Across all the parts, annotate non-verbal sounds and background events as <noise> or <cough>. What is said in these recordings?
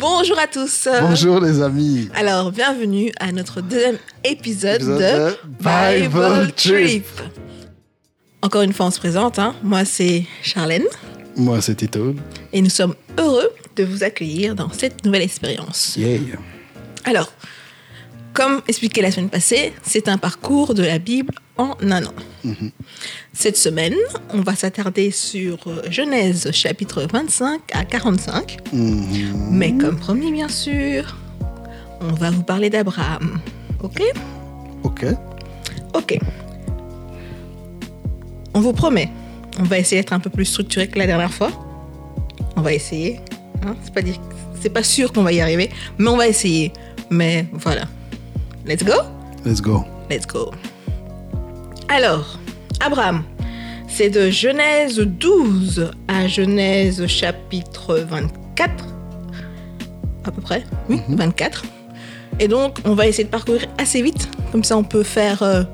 Bonjour à tous. Bonjour les amis. Alors, bienvenue à notre deuxième épisode, Épisode de de Bible Trip. Encore une fois, on se présente. hein. Moi, c'est Charlène Moi c'est Tito. et nous sommes heureux de vous accueillir dans cette nouvelle expérience. Yeah. Alors, comme expliqué la semaine passée, c'est un parcours de la Bible en un an. Cette semaine, on va s'attarder sur euh, Genèse chapitre 25 à 45. Mhm. Mais comme promis, bien sûr, on va vous parler d'Abraham. Ok? Ok. Ok. On vous promet, on va essayer d'être un peu plus structuré que la dernière fois. On va essayer. hein? C'est pas, dire- c'est pas sûr qu'on va y arriver, mais on va essayer. Mais voilà. Let's go? Let's go. Let's go. Alors, Abraham, c'est de Genèse 12 à Genèse chapitre 24, à peu près, oui, 24. Et donc, on va essayer de parcourir assez vite, comme ça on peut faire... euh,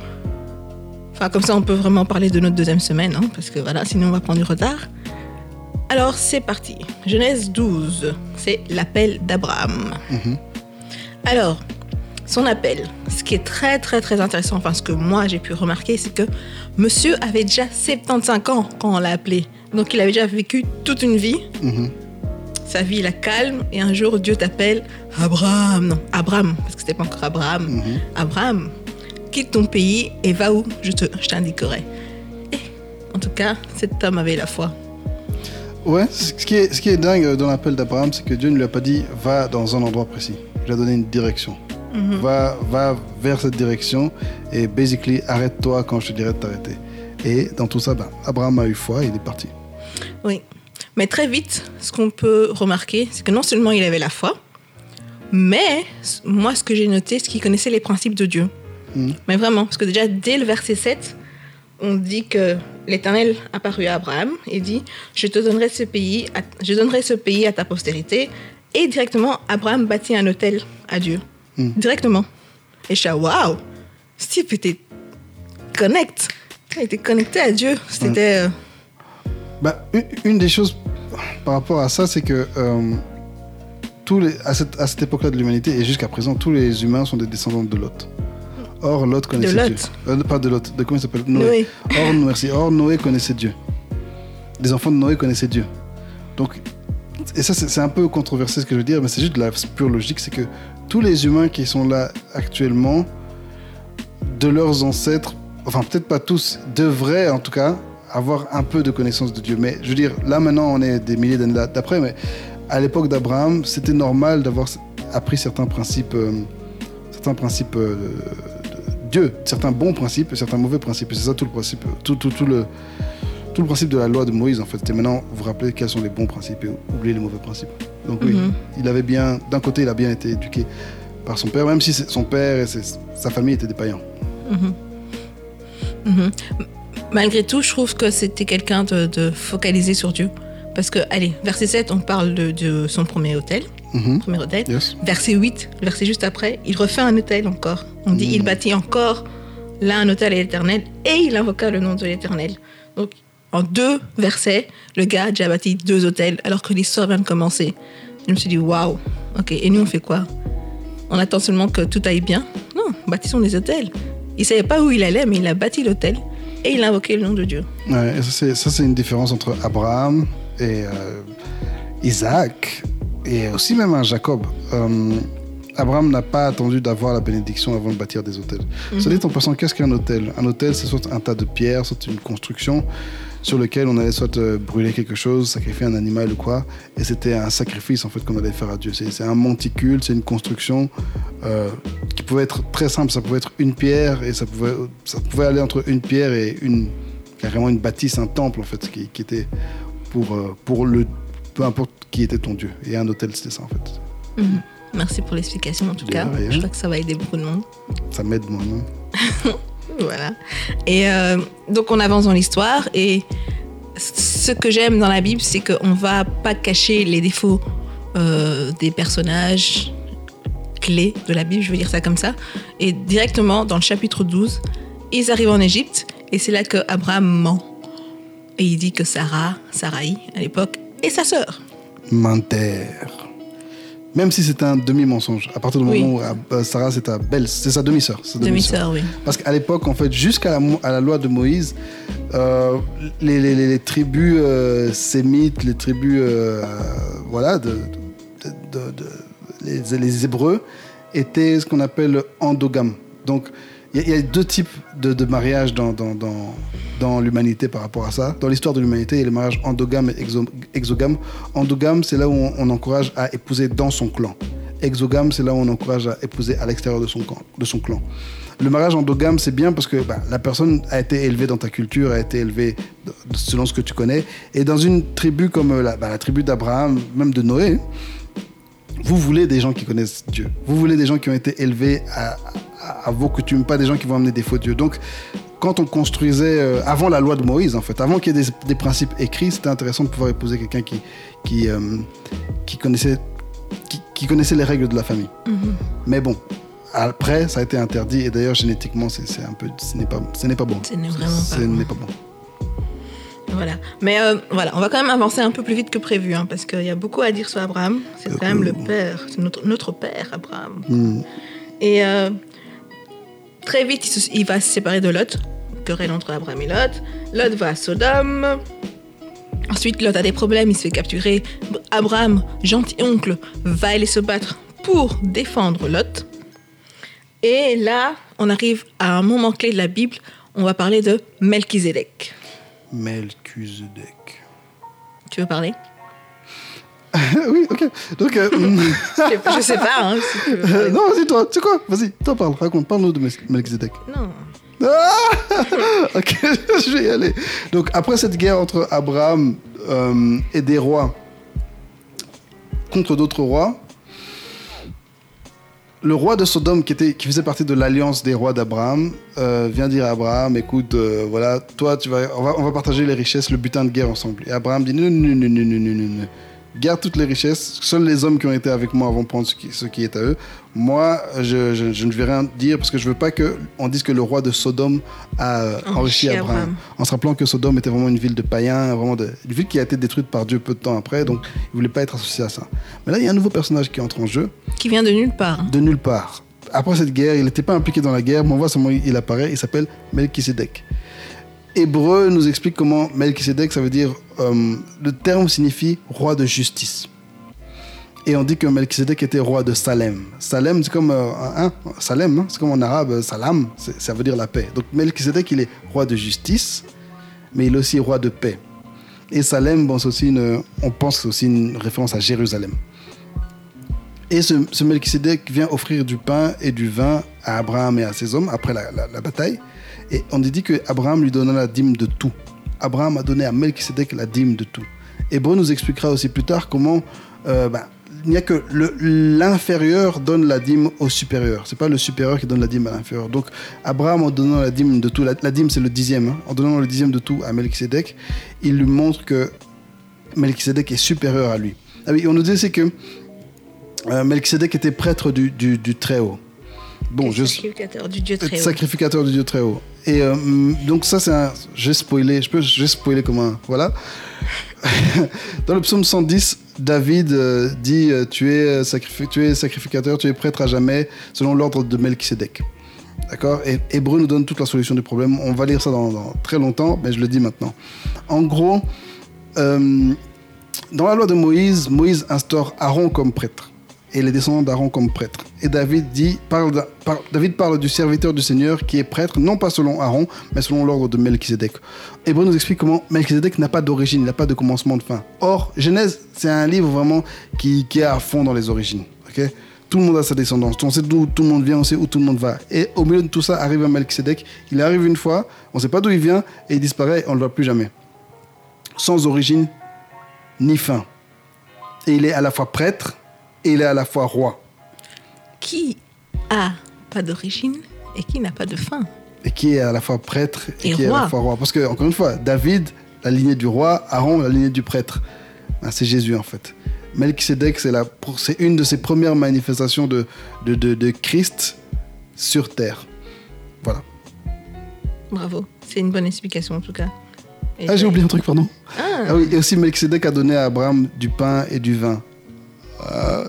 Enfin, comme ça on peut vraiment parler de notre deuxième semaine, hein, parce que voilà, sinon on va prendre du retard. Alors, c'est parti. Genèse 12, c'est l'appel d'Abraham. Alors, son appel, ce qui est très très très intéressant, enfin ce que moi j'ai pu remarquer, c'est que monsieur avait déjà 75 ans quand on l'a appelé. Donc il avait déjà vécu toute une vie. Sa vie la calme et un jour Dieu t'appelle Abraham, non, Abraham, parce que c'était pas encore Abraham. Abraham, quitte ton pays et va où? Je te, je t'indiquerai. Et en tout cas, cet homme avait la foi. Ouais, ce qui est, ce qui est dingue dans l'appel d'Abraham, c'est que Dieu ne lui a pas dit va dans un endroit précis. Il a donné une direction. Va, va vers cette direction et basically arrête-toi quand je te dirai de t'arrêter. Et dans tout ça, ben, Abraham a eu foi et il est parti. Oui. Mais très vite, ce qu'on peut remarquer, c'est que non seulement il avait la foi, mais moi, ce que j'ai noté, c'est qu'il connaissait les principes de Dieu. Mais vraiment, parce que déjà, dès le verset 7, on dit que l'Éternel apparut à Abraham et dit Je te donnerai ce pays, à, je donnerai ce pays à ta postérité. Et directement, Abraham bâtit un hôtel à Dieu. Directement. Et je suis là, waouh Steve était connect. Il était connecté à Dieu. C'était. euh, Bah, une, une des choses par rapport à ça, c'est que euh, tous les, à cette, à cette époque-là de l'humanité et jusqu'à présent, tous les humains sont des descendants de Lot. Or, Lot connaissait Lot. Dieu. Euh, pas de Lot, de comment il s'appelle? Noé. Noé. Or, merci. Or, Noé connaissait Dieu. Les enfants de Noé connaissaient Dieu. Donc, et ça, c'est c'est un peu controversé ce que je veux dire, mais c'est juste de la pure logique, c'est que tous les humains qui sont là actuellement, de leurs ancêtres, enfin peut-être pas tous, devraient en tout cas avoir un peu de connaissance de Dieu. Mais je veux dire, là maintenant on est des milliers d'années d'après, mais à l'époque d'Abraham, c'était normal d'avoir appris certains principes, euh, certains principes euh, de Dieu, certains bons principes et certains mauvais principes. C'est ça tout le principe, tout le principe de la loi de Moïse en fait. Et maintenant, vous vous rappelez quels sont les bons principes et oubliez les mauvais principes. Donc oui, Mhm. il avait bien, d'un côté, il a bien été éduqué par son père, même si son père et ses- sa famille étaient des païens. Mhm. Malgré tout, je trouve que c'était quelqu'un de, de focalisé sur Dieu. Parce que, allez, verset 7, on parle de, de son premier hôtel. Mhm. Premier hôtel. Yes. Verset 8, le verset juste après, il refait un hôtel encore. On dit, il bâtit encore là un hôtel à l'éternel et il invoqua le nom de l'éternel. Donc, en deux versets, le gars a déjà bâti deux hôtels alors que l'histoire vient de commencer. Je me suis dit, waouh, ok, et nous on fait quoi? On attend seulement que tout aille bien? Non, bâtissons des hôtels. Il savait pas où il allait, mais il a bâti l'hôtel et il a invoqué le nom de Dieu. Ouais, ça, c'est, une différence entre Abraham et euh, Isaac et aussi même un Jacob. Euh, Abraham n'a pas attendu d'avoir la bénédiction avant de bâtir des hôtels. Ça dit en passant, qu'est-ce qu'un hôtel? Un hôtel, c'est soit un tas de pierres, soit une construction sur lequel on allait soit euh, brûler quelque chose, sacrifier un animal ou quoi. Et c'était un sacrifice en fait qu'on allait faire à Dieu. C'est, un monticule, c'est une construction euh, qui pouvait être très simple. Ça pouvait être une pierre et ça pouvait, ça pouvait aller entre une pierre et une carrément une bâtisse, un temple en fait, qui, qui était pour, euh, pour le peu importe qui était ton Dieu. Et un hôtel, c'était ça en fait. Mhm. Merci pour l'explication en tout cas. rien. Je crois que ça va aider beaucoup de monde. Ça m'aide moi, non? <laughs> Voilà. Et euh, donc on avance dans l'histoire et ce que j'aime dans la Bible, c'est qu'on va pas cacher les défauts euh, des personnages clés de la Bible, je veux dire ça comme ça. Et directement dans le chapitre 12, ils arrivent en Égypte et c'est là que Abraham ment. Et il dit que Sarah, Sarai à l'époque, est sa sœur. Menteur. Même si c'est un demi-mensonge. À partir du Oui. moment où euh, Sarah, c'est ta belle, c'est sa demi-sœur. Demi-sœur, oui. Parce qu'à l'époque, en fait, jusqu'à la, mo- à la loi de Moïse, euh, les, les- les- les tribus euh, sémites, les tribus, euh, voilà, de, de- de- de- les, les Hébreux, étaient ce qu'on appelle endogames. Donc, il y, a- deux types de, de mariages dans, l'humanité par rapport à ça. Dans l'histoire de l'humanité, il y a les mariages endogames et exo- exogames. Endogame, c'est là où on, encourage à épouser dans son clan. Exogame, c'est là où on encourage à épouser à l'extérieur de son, clan. Le mariage endogame, c'est bien parce que bah, la personne a été élevée dans ta culture, a été élevée selon ce que tu connais. Et dans une tribu comme bah, la tribu d'Abraham, même de Noé, vous voulez des gens qui connaissent Dieu. Vous voulez des gens qui ont été élevés à, à- à vos coutumes, pas des gens qui vont amener des faux dieux. Donc, quand on construisait, euh, avant la loi de Moïse, en fait, avant qu'il y ait des, des principes écrits, c'était intéressant de pouvoir épouser quelqu'un qui, qui, euh, qui, connaissait, qui, qui connaissait les règles de la famille. Mhm. Mais bon, après, ça a été interdit. Et d'ailleurs, génétiquement, c'est un peu, ce n'est pas, ce n'est pas bon. Ce n'est vraiment pas Ce bon. pas bon. Voilà. Mais euh, voilà, on va quand même avancer un peu plus vite que prévu, hein, parce qu'il y a beaucoup à dire sur Abraham. C'est quand même le père, c'est notre, notre père, Abraham. Hmm. Et euh, très vite, il, se- il va se séparer de Lot. Querelle entre Abraham et Lot. Lot va à Sodome. Ensuite, Lot a des problèmes, il se fait capturer. Abraham, gentil oncle, va aller se battre pour défendre Lot. Et là, on arrive à un moment clé de la Bible. On va parler de Melchizedek. Melchizedek. Tu veux parler? <laughs> oui, ok. Donc, euh, <laughs> Je sais pas. Hein, si tu veux euh, parler. non, vas-y, toi, tu sais quoi? Vas-y, toi parle, raconte, parle-nous de Mel- Melchizedek. Non. Ah <laughs> ok, je vais y aller. Donc, après cette guerre entre Abraham euh, et des rois contre d'autres rois, le roi de Sodome, qui, était, qui faisait partie de l'alliance des rois d'Abraham, euh, vient dire à Abraham Écoute, euh, voilà, toi, tu vas, on, va, on va partager les richesses, le butin de guerre ensemble. Et Abraham dit Non, non, non, non, non, non, non, non. Garde toutes les richesses. Seuls les hommes qui ont été avec moi vont prendre ce qui, ce qui est à eux. Moi, je, je- je ne vais rien dire parce que je veux pas qu'on dise que le roi de Sodome a euh, enrichi Enrichi Abraham. Abraham. En se rappelant que Sodome était vraiment une ville de païens, vraiment de- une ville qui a été détruite par Dieu peu de temps après, donc il voulait pas être associé à ça. Mais là, il y a un nouveau personnage qui entre en jeu, Qui vient de nulle part. hein. de nulle part. Après cette guerre, il n'était pas impliqué dans la guerre, mais on voit seulement il apparaît, il s'appelle Melchisedec. Hébreu nous explique comment Melchisedec, ça veut dire, euh, le terme signifie roi de justice. Et on dit que Melchisedec était roi de Salem. Salem, c'est comme, euh, Salem, hein, c'est comme en arabe, euh, salam, ça veut dire la paix. Donc Melchisedec, il est roi de justice, mais il est aussi roi de paix. Et Salem, on pense aussi une référence à Jérusalem. Et ce, ce vient offrir du pain et du vin à Abraham et à ses hommes après la bataille. Et on dit que Abraham lui donna la dîme de tout. Abraham a donné à Melchisedec la dîme de tout. Hébreu nous expliquera aussi plus tard comment euh, ben, il n'y a que l'inférieur donne la dîme au supérieur. C'est pas le supérieur qui donne la dîme à l'inférieur. Donc Abraham en donnant la dîme de tout, la, la dîme c'est le dixième, hein. en donnant le dixième de tout à Melchisedec, il lui montre que Melchisedec est supérieur à lui. Ah oui, on nous dit aussi que euh, Melchisedec était prêtre du, du, du Très-Haut. Bon, je, Sacrificateur du Dieu très haut. sacrificateur du Dieu très haut. Et euh, donc ça c'est un, j'ai spoilé, je peux, j'ai spoilé comme un, voilà. <laughs> Dans le psaume 110, David euh, dit euh, tu, es sacrificateur, tu es prêtre à jamais, selon l'ordre de Melchisedec. D'accord? Et Hébreu nous donne toute la solution du problème. On va lire ça dans, très longtemps, mais je le dis maintenant. En gros, dans la loi de Moïse, Moïse instaure Aaron comme prêtre et les descendants d'Aaron comme prêtres. Et David, dit, parle David parle du serviteur du Seigneur qui est prêtre, non pas selon Aaron, mais selon l'ordre de Melchizedek. Hébreu nous explique comment Melchizedek n'a pas d'origine, il n'a pas de commencement de fin. Or, Genèse, c'est un livre vraiment qui, est à fond dans les origines. ok? Tout le monde a sa descendance. On sait d'où tout le monde vient, on sait où tout le monde va. Et au milieu de tout ça arrive un Melchizedek. Il arrive une fois, on ne sait pas d'où il vient, et il disparaît, on ne le voit plus jamais. Sans origine ni fin. Et il est à la fois prêtre et il est à la fois roi. Qui a pas d'origine et qui n'a pas de fin Et qui est à la fois prêtre et, Et qui est à roi. la fois roi. Parce que, encore une fois, David, la lignée du roi, Aaron, la lignée du prêtre. Ben, c'est Jésus en fait. Melchizedek, c'est, la, c'est une de ses premières manifestations de, de, de, de Christ sur terre. Voilà. Bravo, c'est une bonne explication en tout cas. Et Ah, j'ai oublié un truc, pardon. Ah, Ah oui, et aussi Melchizedek a donné à Abraham du pain et du vin.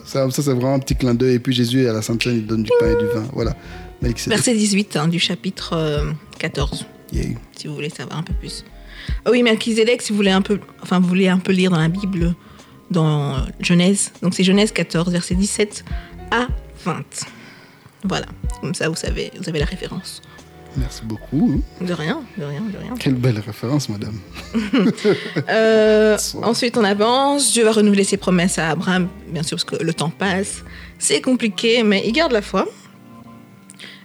Ça, ça, c'est vraiment un petit clin d'œil. Et puis Jésus, à la Sainte Seine, il donne du pain et du vin. Voilà. Verset 18 hein, du chapitre euh, 14, Yeah. si vous voulez savoir un peu plus. Ah oui, Melchizedek, si vous voulez un peu, enfin, vous voulez un peu lire dans la Bible, dans euh, Genèse. Donc c'est Genèse 14, verset 17 à 20. Voilà, comme ça vous savez, vous avez la référence. Merci beaucoup. De rien, de rien, de rien. Quelle belle référence, madame. <laughs> Euh, ensuite, on avance. Dieu va renouveler ses promesses à Abraham, bien sûr, parce que le temps passe. C'est compliqué, mais il garde la foi.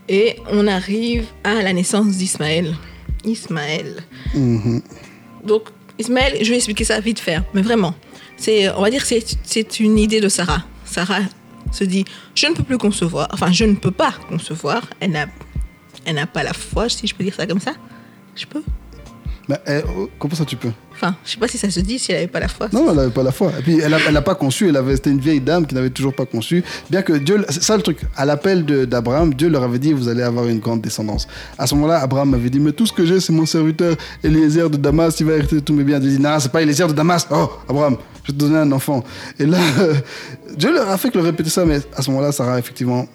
Et on arrive à la naissance d'Ismaël. Ismaël. Mhm. Donc, Ismaël, je vais expliquer ça vite fait, hein, mais vraiment. C'est, on va dire que c'est, c'est une idée de Sarah. Sarah se dit, je ne peux plus concevoir, enfin, je ne peux pas concevoir. Elle n'a, elle n'a pas la foi, si je peux dire ça comme ça. Je peux Mais, eh, oh, comment ça tu peux? Enfin, je sais pas si ça se dit si elle n'avait pas la foi. Non, elle n'avait pas la foi. Et puis, elle n'a pas conçu. Elle avait, c'était une vieille dame qui n'avait toujours pas conçu. Bien que Dieu, c'est ça le truc. À l'appel d'Abraham, Dieu leur avait dit vous allez avoir une grande descendance. À ce moment-là, Abraham avait dit mais tout ce que j'ai, c'est mon serviteur Eliezer de Damas. Il va hériter tous mes biens. Dieu dit non, c'est pas Eliezer de Damas. Oh, Abraham, je vais te donner un enfant. Et là, <laughs> Dieu leur a fait que le répéter ça, mais à ce moment-là, Sarah, effectivement.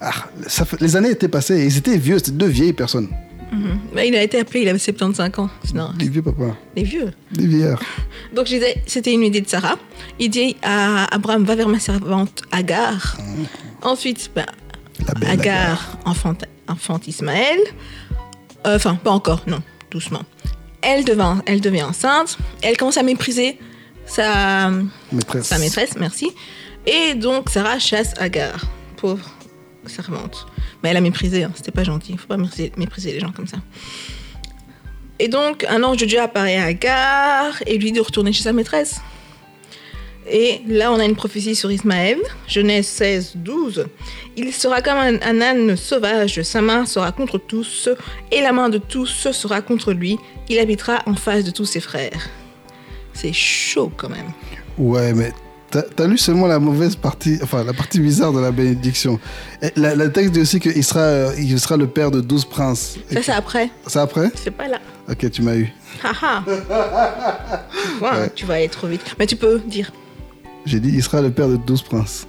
Ah, ça les années étaient passées et ils étaient vieux, c'était deux vieilles personnes. Mhm. Mais il a été appelé, il avait 75 ans. Non, Des vieux papas, les vieux. des vieillards. <laughs> Donc je disais, c'était une idée de Sarah. Il dit à Abraham, va vers ma servante Agar. Ensuite, ben, La belle Agar enfante, enfante Ismaël. Euh, Enfin, pas encore, non, doucement. Elle devient, elle devient enceinte. Elle commence à mépriser sa, Maîtresse. sa maîtresse, merci. Et donc Sarah chasse Agar, pauvre servante. Mais elle a méprisé, hein, c'était pas gentil. Il faut pas mépriser, mépriser les gens comme ça. Et donc un ange de Dieu apparaît à Agar et lui dit de retourner chez sa maîtresse. Et là, on a une prophétie sur Ismaël, Genèse 16, 12. Il sera comme un, un âne sauvage, sa main sera contre tous, et la main de tous sera contre lui. Il habitera en face de tous ses frères. C'est chaud quand même. Ouais, mais t'as as lu seulement la mauvaise partie, enfin la partie bizarre de la bénédiction. Et la, la texte dit aussi qu'il sera, euh, il sera le père de douze princes. Et Ça, c'est après. C'est après? C'est pas là. Ok, tu m'as eu. Haha. Tu vois, Ouais. tu vas aller trop vite. Mais tu peux dire. J'ai dit, il sera le père de douze princes.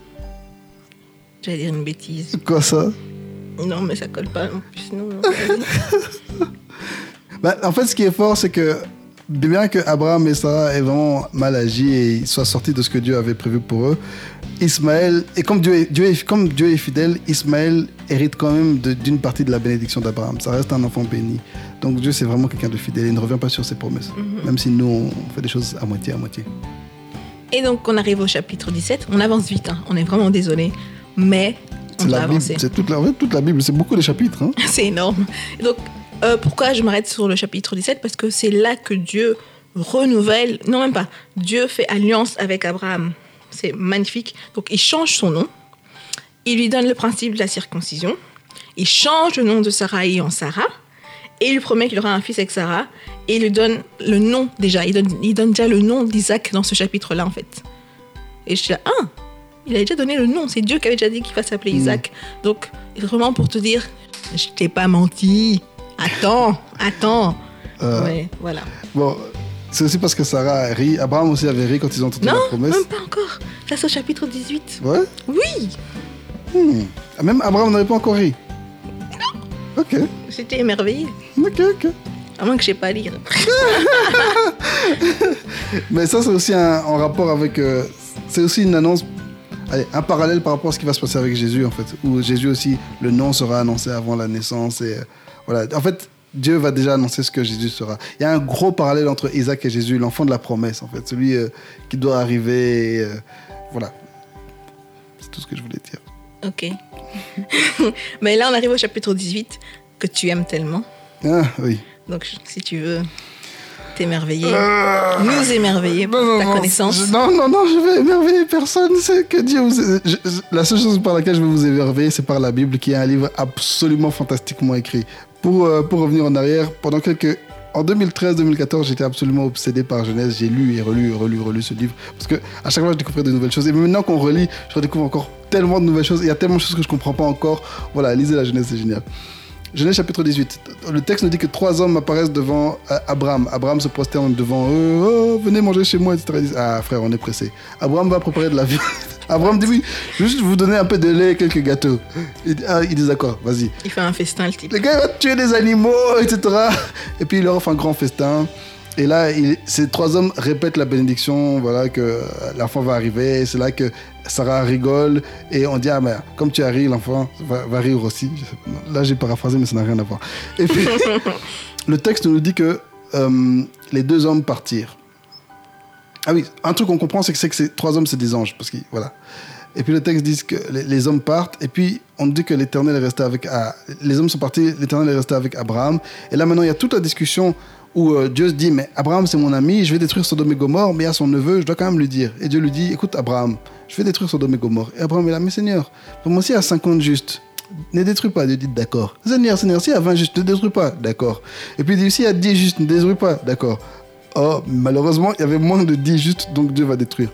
J'allais dire une bêtise. <laughs> Quoi ça? Non, mais ça colle pas en plus. Non, non, <laughs> vas-y. Bah, En fait, ce qui est fort, c'est que bien que Abraham et Sarah aient vraiment mal agi et ils soient sortis de ce que Dieu avait prévu pour eux, Ismaël, et comme Dieu est, Dieu est- comme Dieu est fidèle, Ismaël hérite quand même d'une partie de la bénédiction d'Abraham. Ça reste un enfant béni. Donc Dieu, c'est vraiment quelqu'un de fidèle. Il ne revient pas sur ses promesses. Même si nous, on fait des choses à moitié, à moitié. Et donc, on arrive au chapitre 17. On avance vite, hein. on est vraiment désolé. Mais on doit avancer. c'est toute la, ouais, toute la Bible, c'est beaucoup de chapitres. hein. <laughs> C'est énorme. Donc, euh, pourquoi je m'arrête sur le chapitre 17 Parce que c'est là que Dieu renouvelle, non même pas, Dieu fait alliance avec Abraham. C'est magnifique. Donc, il change son nom. Il lui donne le principe de la circoncision. Il change le nom de Sarai en Sarah. Et il lui promet qu'il aura un fils avec Sarah. Et il lui donne le nom déjà. Il donne, il donne déjà le nom d'Isaac dans ce chapitre-là, en fait. Et je suis là, ah, il a déjà donné le nom. C'est Dieu qui avait déjà dit qu'il va s'appeler Mm. Isaac. Donc, vraiment pour te dire, je t'ai pas menti. Attends, attends. Euh, Ouais, voilà. Bon, c'est aussi parce que Sarah a ri. Abraham aussi avait ri quand ils ont entendu la Non, promesse. même pas encore. Ça, c'est au chapitre 18. Ouais? Oui, Hmm. Ah, Même Abraham n'avait pas encore ri. Ok, j'étais émerveillée. ok, ok. À moins que je sais pas lire. <laughs> Mais ça, c'est aussi un, en rapport avec. euh, c'est aussi une annonce. Allez, un parallèle par rapport à ce qui va se passer avec Jésus, en fait. Où Jésus aussi, le nom sera annoncé avant la naissance. Et euh, voilà. En fait, Dieu va déjà annoncer ce que Jésus sera. Il y a un gros parallèle entre Isaac et Jésus, l'enfant de la promesse, en fait. Celui euh, qui doit arriver. euh, voilà. C'est tout ce que je voulais dire. Ok. <laughs> Mais là, on arrive au chapitre 18 que tu aimes tellement. Ah, oui. Donc, si tu veux t'émerveiller, nous émerveiller pour ta connaissance. je- non, non, non, je vais émerveiller personne. C'est que Dieu vous. je- je- la seule chose par laquelle je vais vous émerveiller, c'est par la Bible, qui est un livre absolument fantastiquement écrit. Pour, euh, pour revenir en arrière, pendant quelques. En 2013-2014, j'étais absolument obsédé par Genèse. J'ai lu et relu relu relu ce livre. Parce que à chaque fois, je découvrais de nouvelles choses. Et maintenant qu'on relit, je redécouvre encore tellement de nouvelles choses. Il y a tellement de choses que je comprends pas encore. Voilà, lisez la Genèse, c'est génial. Genèse chapitre 18. Le texte nous dit que trois hommes apparaissent devant euh, Abraham. Abraham se prosterne devant eux. Oh, venez manger chez moi, etc. Ah frère, on est pressé. Abraham va préparer de la <laughs> viande. Abraham dit oui, je vais juste vous donner un peu de lait et quelques gâteaux. Il dit, ah, il dit d'accord, vas-y. Il fait un festin, le type. Le gars va tuer des animaux, etc. Et puis il leur offre un grand festin. Et là, il- ces trois hommes répètent la bénédiction, voilà, que l'enfant va arriver. C'est là que Sarah rigole et on dit, ah, mais comme tu as ri, l'enfant va, va rire aussi. Là, j'ai paraphrasé, mais ça n'a rien à voir. Et puis, <laughs> le texte nous dit que euh, les deux hommes partirent. Ah oui, un truc qu'on comprend, c'est que, c'est ces trois hommes, c'est des anges. Parce que, voilà. Et puis le texte dit que les, hommes partent, et puis on dit que l'Éternel est resté avec... les hommes sont partis, l'Éternel est resté avec Abraham. Et là maintenant, il y a toute la discussion où euh, Dieu se dit, mais Abraham c'est mon ami, je vais détruire Sodome et Gomorre, mais à son neveu, je dois quand même lui dire. Et Dieu lui dit, écoute Abraham, je vais détruire Sodome et Gomorre. Et Abraham est là, mais Seigneur, pour moi aussi à 50 justes, ne détruis pas. Dieu dit, d'accord. Seigneur, Seigneur, si à 20 justes, ne détruis pas, d'accord. Et puis il dit, si à 10 justes, ne détruis pas, d'accord. Oh, malheureusement, il y avait moins de 10 justes, donc Dieu va détruire.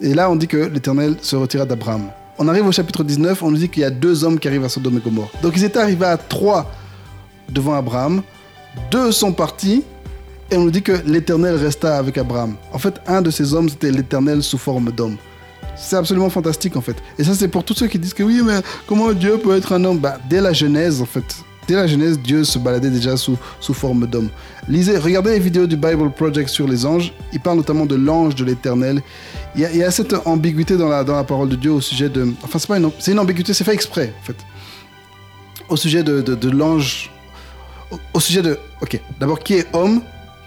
Et là, on dit que l'Éternel se retira d'Abraham. On arrive au chapitre 19, on nous dit qu'il y a deux hommes qui arrivent à Sodome et Gomorre. Donc ils étaient arrivés à trois devant Abraham. Deux sont partis et on nous dit que l'Éternel resta avec Abraham. En fait, un de ces hommes, c'était l'Éternel sous forme d'homme. C'est absolument fantastique en fait. Et ça, c'est pour tous ceux qui disent que oui, mais comment Dieu peut être un homme? Bah, Dès la Genèse, en fait. Dès la Genèse, Dieu se baladait déjà sous, sous forme d'homme. Lisez, regardez les vidéos du Bible Project sur les anges. Il parle notamment de l'ange de l'Éternel. Il y, a, cette ambiguïté dans la, dans la parole de Dieu au sujet de. Enfin, c'est pas une, c'est une ambiguïté, c'est fait exprès en fait. Au sujet de, de, l'ange. Au, au sujet de. Ok, d'abord, qui est homme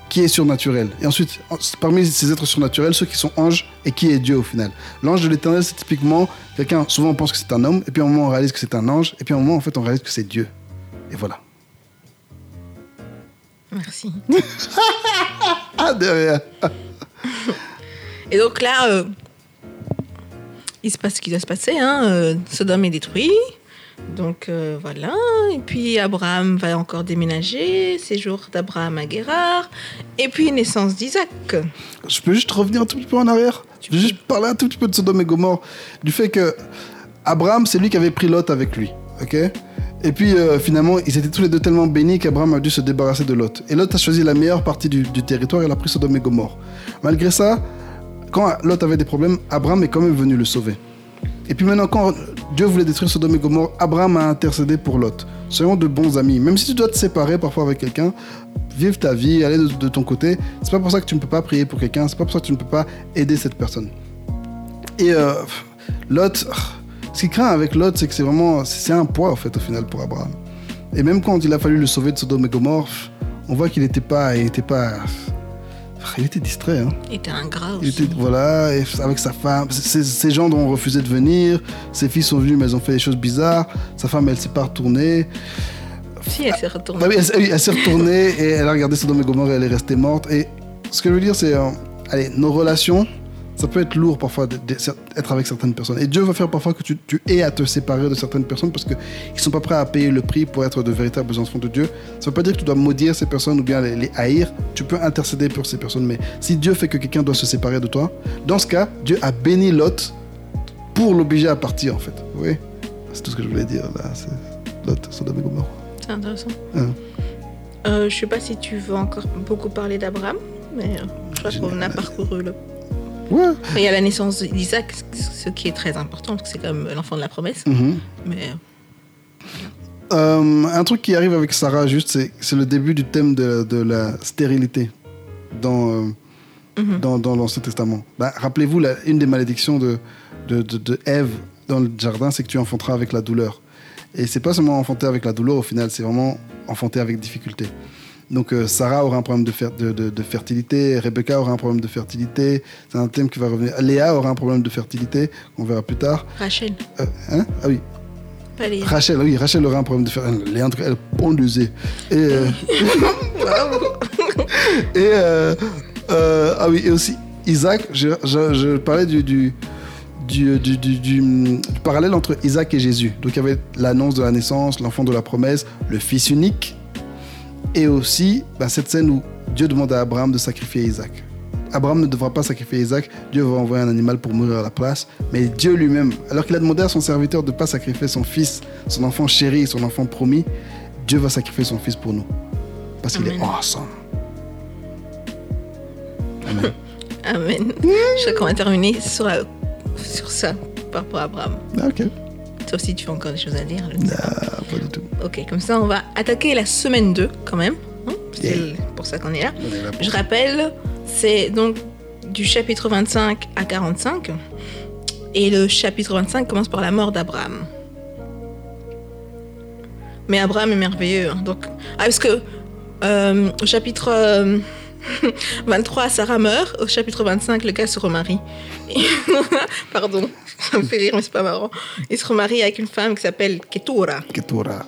qui est surnaturel? Et ensuite, en- parmi ces êtres surnaturels, ceux qui sont anges et qui est Dieu au final. L'ange de l'éternel, c'est typiquement quelqu'un, souvent on pense que c'est un homme, et puis à un moment on réalise que c'est un ange, et puis à un moment en fait on réalise que c'est Dieu. Et voilà. Merci. <laughs> Ah, derrière Et donc là, euh, il se passe ce qui doit se passer. Hein. euh, Sodome est détruit. Donc euh, voilà. Et puis Abraham va encore déménager. Séjour d'Abraham à Guérard. Et puis naissance d'Isaac. Je peux juste revenir un tout petit peu en arrière? Je veux juste parler un tout petit peu de Sodome et Gomorre. Du fait que Abraham, c'est lui qui avait pris Lot avec lui. Ok? Et puis euh, finalement, ils étaient tous les deux tellement bénis qu'Abraham a dû se débarrasser de Lot. Et Lot a choisi la meilleure partie du, territoire, il a pris Sodome et Gomorre. Malgré ça, quand Lot avait des problèmes, Abraham est quand même venu le sauver. Et puis maintenant, quand Dieu voulait détruire Sodome et Gomorre, Abraham a intercédé pour Lot. Soyons de bons amis. Même si tu dois te séparer parfois avec quelqu'un, vive ta vie, aller de, ton côté. C'est pas pour ça que tu ne peux pas prier pour quelqu'un, c'est pas pour ça que tu ne peux pas aider cette personne. Et euh, Lot, ce qui craint avec Lot, c'est que c'est vraiment, c'est un poids en fait au final pour Abraham. Et même quand il a fallu le sauver de Sodome et Gomorre, on voit qu'il n'était pas, il était pas, il était distrait. Hein. Il était ingrat Il aussi. était, voilà, et avec sa femme. Ces gens ont refusé de venir. Ses filles sont venus, mais elles ont fait des choses bizarres. Sa femme, elle s'est pas retournée. Si, elle s'est retournée. Bah oui, elle, s'est retournée et elle a regardé Sodome et Gomorrhe et elle est restée morte. Et ce que je veux dire, c'est, euh, allez, nos relations, ça peut être lourd parfois d'être avec certaines personnes. Et Dieu va faire parfois que tu, tu aies à te séparer de certaines personnes parce qu'ils ne sont pas prêts à payer le prix pour être de véritables enfants de Dieu. Ça ne veut pas dire que tu dois maudire ces personnes ou bien les, les haïr. Tu peux intercéder pour ces personnes. Mais si Dieu fait que quelqu'un doit se séparer de toi, dans ce cas, Dieu a béni Lot pour l'obliger à partir, en fait. Oui, c'est tout ce que je voulais dire là. C'est Lot, Sodome et Gomorrhe. C'est intéressant. Hein. Euh, je sais pas si tu veux encore beaucoup parler d'Abraham, mais euh, je crois qu'on a parcouru le. Ouais. Y a la naissance d'Isaac, ce qui est très important, parce que c'est comme l'enfant de la promesse. Mhm. Mais Euh, un truc qui arrive avec Sarah, juste, c'est, c'est le début du thème de, de la stérilité dans, euh, Mhm. dans, dans l'Ancien Testament. Bah, rappelez-vous, la- une des malédictions de, de, de, de Ève dans le jardin, c'est que tu enfanteras avec la douleur. Et c'est pas seulement enfanter avec la douleur au final, c'est vraiment enfanter avec difficulté. Donc euh, Sarah aura un problème de, fer- de, de- de fertilité, Rebecca aura un problème de fertilité, c'est un thème qui va revenir. Léa aura un problème de fertilité, on verra plus tard. Rachel, Euh, hein? Ah oui, pas les. Rachel, oui, Rachel aura un problème de faire. Léandre, elle pondusait. Et. euh, <laughs> <laughs> et. euh, euh, ah oui, et aussi Isaac, je, je- je parlais du. du du, du- du- du- du parallèle entre Isaac et Jésus. Donc il y avait l'annonce de la naissance, l'enfant de la promesse, le fils unique, et aussi bah, cette scène où Dieu demande à Abraham de sacrifier Isaac. Abraham ne devra pas sacrifier Isaac, Dieu va envoyer un animal pour mourir à la place, mais Dieu lui-même, alors qu'il a demandé à son serviteur de ne pas sacrifier son fils, son enfant chéri, son enfant promis, Dieu va sacrifier son fils pour nous. Parce qu'il est awesome. Amen. Amen. Je crois qu'on va terminer sur, la- sur ça par rapport à Abraham. Ah, ok. Sauf si tu as encore des choses à dire. je ne sais Ah, pas du tout. Ok, comme ça, on va attaquer la semaine 2 quand même. hein, C'est pour ça qu'on est là. Est Je rappelle, c'est donc du chapitre 25 à 45. Et le chapitre 25 commence par la mort d'Abraham. Mais Abraham est merveilleux. hein, donc, ah, parce que euh, au chapitre euh, <laughs> 23, Sarah meurt. Au chapitre 25, le gars se remarie. <laughs> Pardon, ça me fait rire, mais c'est pas marrant. Il se remarie avec une femme qui s'appelle Ketura. Ketura.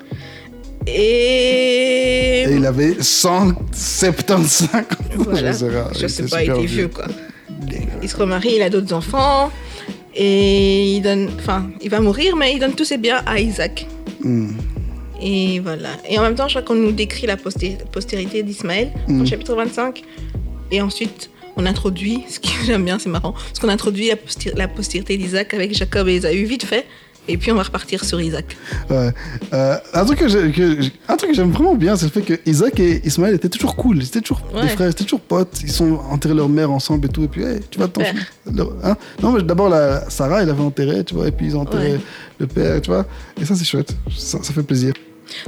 Et. Et il avait 175 ans. Voilà. Je sais pas, il était vieux quoi. Il se remarie, il a d'autres enfants. Et il donne. Enfin, il va mourir, mais il donne tous ses biens à Isaac. Hmm. Et voilà. Et en même temps, je crois qu'on nous décrit la posté- postérité d'Ismaël Mm. au chapitre 25. Et ensuite, on introduit, ce que <laughs> j'aime bien, c'est marrant, parce qu'on introduit la, posté- la postérité d'Isaac avec Jacob et Esaü vite fait. Et puis, on va repartir sur Isaac. Ouais. Euh, un truc que j'aime vraiment bien, c'est le fait que Isaac et Ismaël étaient toujours cool. Ils étaient toujours Ouais. des frères, ils étaient toujours potes. Ils sont enterrés leur mère ensemble et tout. Et puis, hey, tu vas t'en hein? Non, mais d'abord, la- Sarah, il avait enterré, tu vois. Et puis, ils ont enterré Ouais. le père, tu vois. Et ça, c'est chouette. Ça, ça fait plaisir.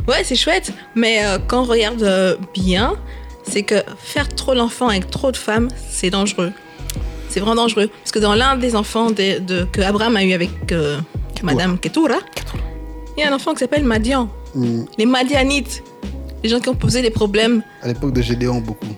Ouais, c'est chouette, mais euh, quand on regarde euh, bien, c'est que faire trop l'enfant avec trop de femmes, c'est dangereux. C'est vraiment dangereux. Parce que dans l'un des enfants de, de- que Abraham a eu avec euh, Madame Ketura, il y a un enfant qui s'appelle Madian. Hmm. Les Madianites, les gens qui ont posé des problèmes, À l'époque de Gédéon, beaucoup.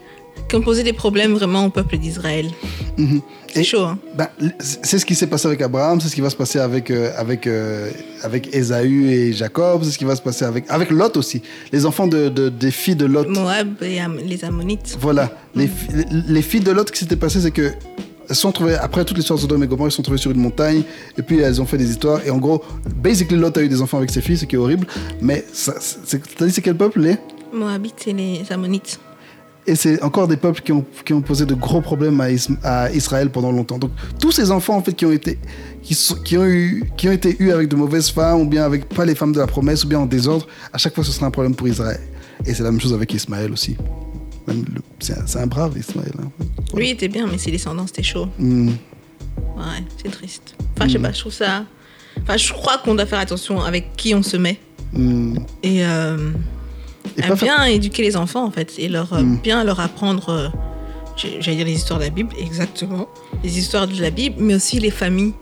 qui ont posé des problèmes vraiment au peuple d'Israël. Mhm. C'est chaud, hein Ben, c'est ce qui s'est passé avec Abraham, c'est ce qui va se passer avec, euh, avec, euh, avec Ésaü et Jacob, c'est ce qui va se passer avec, avec Lot aussi. Les enfants de, de- des filles de Lot. Moab et Am- les Ammonites. Voilà. Les, fi- les filles de Lot, ce qui s'était passé, c'est que sont trouvées, après toute l'histoire de Sodome et Gomorrhe, elles sont trouvées sur une montagne, et puis elles ont fait des histoires, et en gros, basically, Lot a eu des enfants avec ses filles, ce qui est horrible, mais ça- c'est- t'as dit c'est quel peuple, les? Moabites et les Ammonites. Et c'est encore des peuples qui ont, qui ont posé de gros problèmes à, Is- à Israël pendant longtemps. Donc tous ces enfants en fait qui ont été qui, sont- qui ont eu qui ont été eus avec de mauvaises femmes ou bien avec pas les femmes de la promesse ou bien en désordre, à chaque fois ce sera un problème pour Israël. Et c'est la même chose avec Ismaël aussi. C'est un, brave Ismaël. hein. Lui il était bien, mais ses descendants, c'était chaud. Hmm. Ouais, c'est triste. Enfin, je sais pas, je trouve ça. Enfin, je crois qu'on doit faire attention avec qui on se met. Hmm. Et, euh, Et à faire- bien éduquer les enfants, en fait. Et leur, euh, Mm. bien leur apprendre. euh, J'allais dire les histoires de la Bible, exactement. Les histoires de la Bible, mais aussi les familles.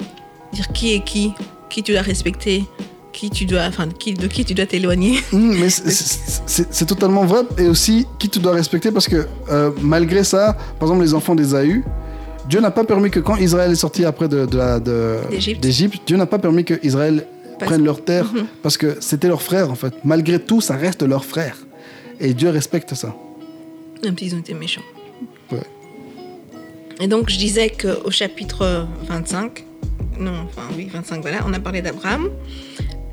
Dire qui est qui, qui tu dois respecter, qui tu dois, enfin, qui, de qui tu dois t'éloigner. Hmm, mais c'est- totalement vrai. Et aussi, qui tu dois respecter parce que euh, malgré ça, par exemple, les enfants d'Ésaü, Dieu n'a pas permis que quand Israël est sorti après de, de de- D'Égypte. d'Égypte, Dieu n'a pas permis que Israël Parce- prenne leur terre Mhm. parce que c'était leur frère en fait. Malgré tout, ça reste leur frère. Et Dieu respecte ça. Même s'ils ont été méchants. Ouais. Et donc, je disais qu'au chapitre 25, non, enfin oui, 25, voilà, on a parlé d'Abraham.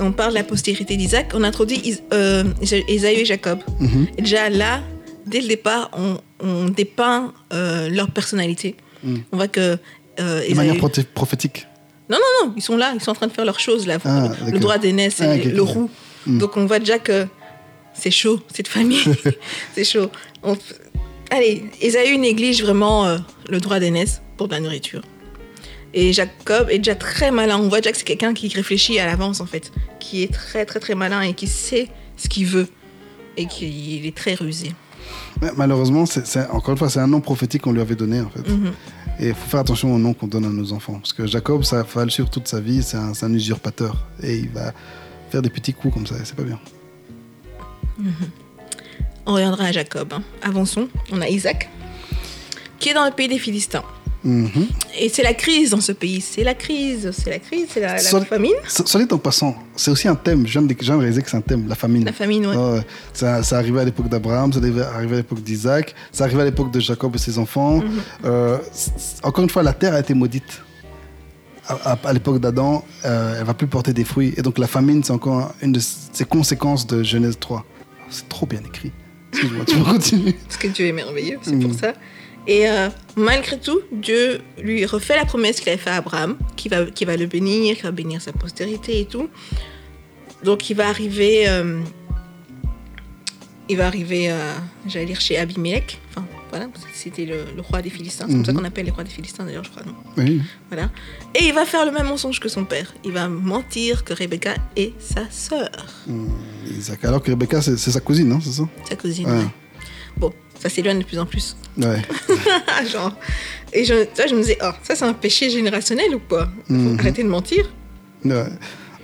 On parle de la postérité d'Isaac. On introduit Is- euh, et Jacob. Mhm. Et déjà là, dès le départ, on, on dépeint euh, leur personnalité. Mm. On voit que euh, De manière Ésaü- proté- prophétique. non, ils sont là, ils sont en train de faire leurs choses là. Ah, le droit d'aînesse, Ah, et ok, le roux. Mm. Donc on voit déjà que c'est chaud, cette famille. <laughs> c'est chaud. On- Allez, Esaü néglige vraiment euh, le droit d'aînesse pour de la nourriture. Et Jacob est déjà très malin. On voit déjà que c'est quelqu'un qui réfléchit à l'avance en fait, qui est très très très malin et qui sait ce qu'il veut et qui est très rusé. Malheureusement, c'est encore une fois, c'est un nom prophétique qu'on lui avait donné en fait. Mhm. Et il faut faire attention au nom qu'on donne à nos enfants. Parce que Jacob, ça va le suivre toute sa vie, c'est un, usurpateur. Et il va faire des petits coups comme ça, c'est pas bien. <laughs> On reviendra à Jacob. hein. Avançons. On a Isaac, qui est dans le pays des Philistins. Mhm. Et c'est la crise dans ce pays. C'est la crise, c'est la crise, c'est la, famine. So- Soit dit en passant, c'est aussi un thème. Je viens de, réaliser que c'est un thème, la famine. La famine, ouais. Ça, ça arrivait à l'époque d'Abraham, ça arrivait à l'époque d'Isaac, ça arrivait à l'époque de Jacob et ses enfants. Mhm. Euh, encore une fois, la terre a été maudite. À, à- à l'époque d'Adam, euh, elle va plus porter des fruits. Et donc la famine, c'est encore une de ces conséquences de Genèse 3. C'est trop bien écrit. Excuse-moi, tu peux <laughs> continuer. Parce que Dieu est merveilleux, c'est Mhm. pour ça. Et euh, malgré tout, Dieu lui refait la promesse qu'il avait faite à Abraham, qui va, qui va le bénir, qui va bénir sa postérité et tout. Donc il va arriver euh, il va arriver, euh, j'allais dire, chez Abimelech. Enfin, voilà, c'était le, le roi des Philistins. C'est comme ça Mhm. qu'on appelle les rois des Philistins, d'ailleurs, je crois. non? Oui. Voilà. Et il va faire le même mensonge que son père. Il va mentir que Rebecca est sa sœur, Isaac. Alors que Rebecca, c'est c'est sa cousine, non C'est ça? Sa cousine. Ouais. ouais. Bon, ça s'éloigne de plus en plus. Ouais. <laughs> Genre. Et je, je me disais, oh, ça c'est un péché générationnel ou quoi Faut Mhm. Arrêter de mentir. Ouais.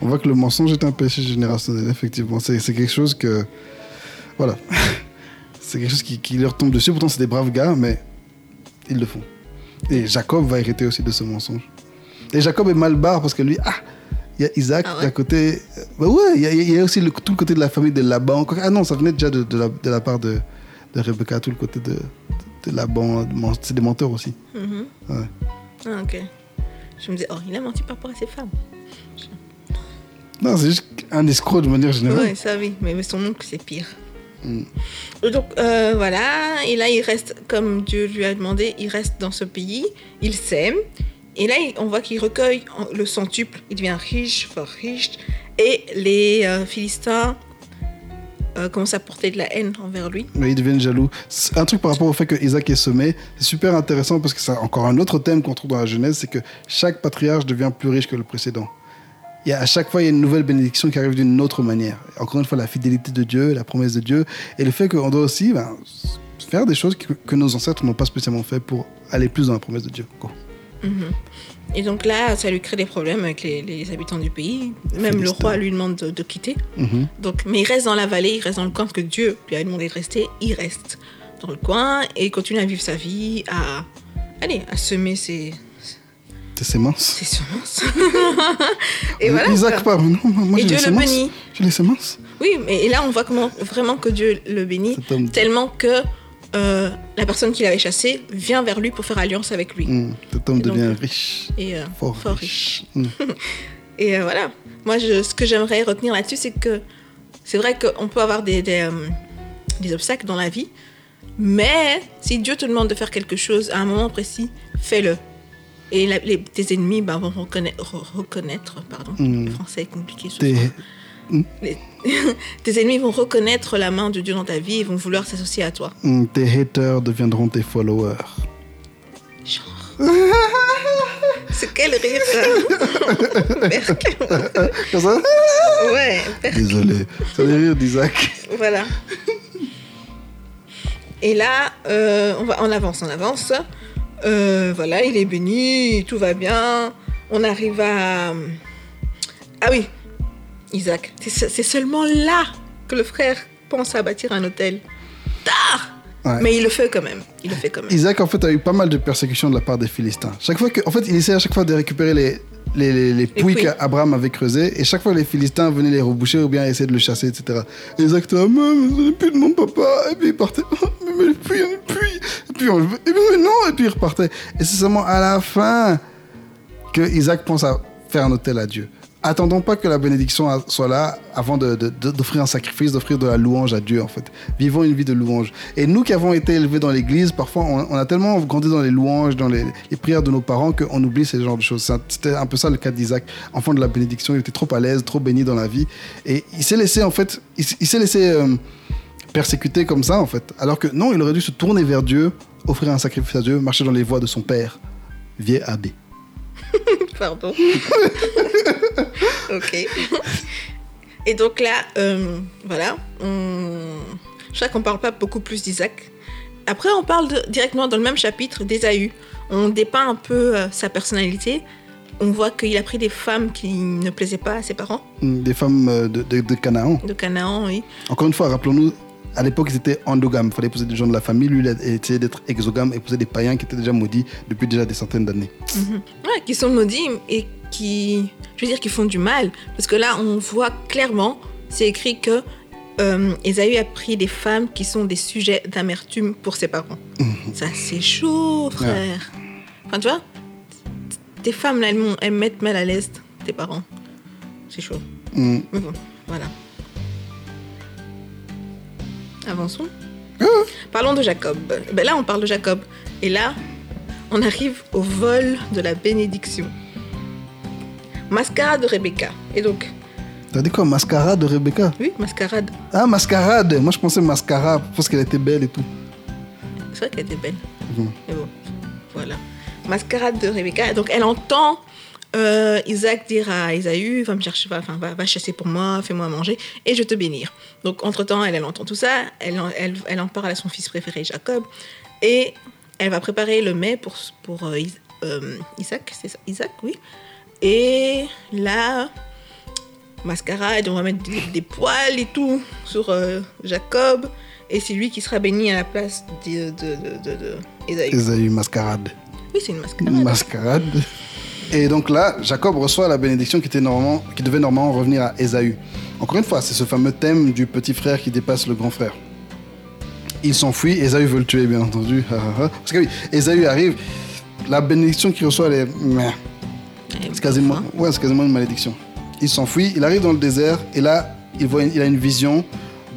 On voit que le mensonge est un péché générationnel, effectivement. C'est quelque chose que. Voilà. <laughs> c'est quelque chose qui, qui leur tombe dessus. Pourtant, c'est des braves gars, mais ils le font. Et Jacob va hériter aussi de ce mensonge. Et Jacob est mal barre parce que lui, ah, il y a Isaac Ah ouais? à côté. Bah ouais, il y a, il y a aussi le- tout le côté de la famille de Laban. Ah non, ça venait déjà de, de la, de la part de, de Rebecca, tout le côté de, de Laban. de men- C'est des menteurs aussi. Mhm. Ouais. Ah, ok. Je me disais, oh, il a menti par rapport à ses femmes. Non, c'est juste un escroc de manière générale. Ouais, ça oui, mais, mais son oncle c'est pire. Mm. Donc euh, voilà, et là il reste, comme Dieu lui a demandé, il reste dans ce pays, il sème, et là on voit qu'il recueille le centuple, il devient riche, fort riche, et les euh, Philistins euh, commencent à porter de la haine envers lui. Mais ils deviennent jaloux. Un truc par rapport au fait que Isaac est semé, c'est super intéressant parce que c'est encore un autre thème qu'on trouve dans la Genèse, c'est que chaque patriarche devient plus riche que le précédent. A, à chaque fois, il y a une nouvelle bénédiction qui arrive d'une autre manière. Encore une fois, la fidélité de Dieu, la promesse de Dieu, et le fait qu'on doit aussi ben, faire des choses que, nos ancêtres n'ont pas spécialement fait pour aller plus dans la promesse de Dieu. Mhm. Et donc là, ça lui crée des problèmes avec les, les habitants du pays. Même le roi lui demande de, de quitter. Mhm. Donc, mais il reste dans la vallée, il reste dans le coin parce que Dieu lui a demandé de rester. Il reste dans le coin et il continue à vivre sa vie, à, allez, à semer ses, C'est sémences. ses semences. <laughs> et voilà. Isaac non, moi Et Dieu le bénit. J'ai les sémences. Oui, mais et là, on voit comment, vraiment que Dieu le bénit, tellement que euh, la personne qu'il avait chassé vient vers lui pour faire alliance avec lui. Mm. Cet homme donc, devient euh, riche. Et euh, Fort, fort riche. <laughs> Mm. Et euh, voilà. Moi, je, ce que j'aimerais retenir là-dessus, c'est que c'est vrai qu'on peut avoir des, des, des obstacles dans la vie, mais si Dieu te demande de faire quelque chose à un moment précis, fais-le. Et la- les- tes ennemis ben, vont reconnaître, re- reconnaître pardon, Mm. le français est compliqué. T'es- soir. Les- tes ennemis vont reconnaître la main de Dieu dans ta vie et vont vouloir s'associer à toi. Mm, tes haters deviendront tes followers. Genre. <laughs> c'est quel rire ça. <laughs> Comme ça <laughs> Ouais. Désolé. C'est le rire d'Isaac. Voilà. Et là, euh, on, va, on avance, on avance. Euh, voilà, il est béni, tout va bien. On arrive à... Ah oui, Isaac. C'est seulement là que le frère pense à bâtir un hôtel. Tard Ouais. Mais il le fait quand même. Il le fait quand même. Isaac, en fait, a eu pas mal de persécutions de la part des Philistins. Chaque fois que, en fait, il essayait à chaque fois de récupérer les, les, les, pouilles. qu'Abraham avait creusées. Et chaque fois, les Philistins venaient les reboucher ou bien essayer de le chasser, etc. Et Isaac était là, mais plus de mon papa. Et puis il partait, mais, mais les pouilles, les pouilles. Et puis, on, et puis, non, et puis il repartait. Et c'est seulement à la fin que Isaac pense à faire un hôtel à Dieu. Attendons pas que la bénédiction soit là avant d'offrir un sacrifice, d'offrir de la louange à Dieu, en fait. Vivons une vie de louange. Et nous qui avons été élevés dans l'église, parfois, on, a tellement grandi dans les louanges, dans les, prières de nos parents, qu'on oublie ce genre de choses. C'était un peu ça le cas d'Isaac, enfant de la bénédiction. Il était trop à l'aise, trop béni dans la vie. Et il s'est laissé, en fait, il s'est laissé euh, persécuter comme ça, en fait. Alors que non, il aurait dû se tourner vers Dieu, offrir un sacrifice à Dieu, marcher dans les voies de son père, vieil abbé. <laughs> Pardon. <laughs> ok. Et donc là, euh, voilà. on- Je crois qu'on parle pas beaucoup plus d'Isaac. Après, on parle de- directement dans le même chapitre d'Ésaü. On dépeint un peu euh, sa personnalité. On voit qu'il a pris des femmes qui ne plaisaient pas à ses parents Des femmes euh, de, de- de Canaan. de Canaan, oui. Encore une fois, rappelons-nous, à l'époque, ils étaient endogames. Il fallait épouser des gens de la famille. Lui, il a essayé d'être exogame, épouser des païens qui étaient déjà maudits depuis déjà des centaines d'années. Mhm. Ouais, qui sont maudits et qui, je veux dire, qui font du mal. Parce que là, on voit clairement, c'est écrit que euh, Ésaü a pris des femmes qui sont des sujets d'amertume pour ses parents. Ça, c'est chaud, frère. Enfin, tu vois, tes femmes, là, elles, elles mettent mal à l'aise tes parents. C'est chaud. Mm. Mais bon, voilà. Avançons. Parlons de Jacob. Ben là, on parle de Jacob. Et là, on arrive au vol de la bénédiction. Mascara de Rebecca. Et donc, T'as dit quoi Mascarade de Rebecca? Oui, mascarade. Ah, mascarade Moi, je pensais mascara parce qu'elle était belle et tout. C'est vrai qu'elle était belle. Mhm. Mais bon, voilà. Mascarade de Rebecca. Donc, elle entend euh, Isaac dire à Isaü va me chercher, va, va, va chasser pour moi, fais-moi manger, et je te bénir. Donc, entre-temps, elle, elle entend tout ça, elle, en- elle, elle en parle à son fils préféré, Jacob, et elle va préparer le mets pour, pour euh, euh, Isaac, c'est ça? Isaac, oui. Et là, mascarade, on va mettre des, des poils et tout sur euh, Jacob, et c'est lui qui sera béni à la place de, de, de, de. Esaü, mascarade. Oui, c'est une mascarade. Mascarade. Et donc là, Jacob reçoit la bénédiction qui, était normalement, qui devait normalement revenir à Ésaü. Encore une fois, c'est ce fameux thème du petit frère qui dépasse le grand frère. Il s'enfuit, Ésaü veut le tuer, bien entendu. Parce que oui, Ésaü arrive, la bénédiction qu'il reçoit, elle est... C'est quasiment, ouais, c'est quasiment une malédiction. Il s'enfuit, il arrive dans le désert, et là, il, voit une- il a une vision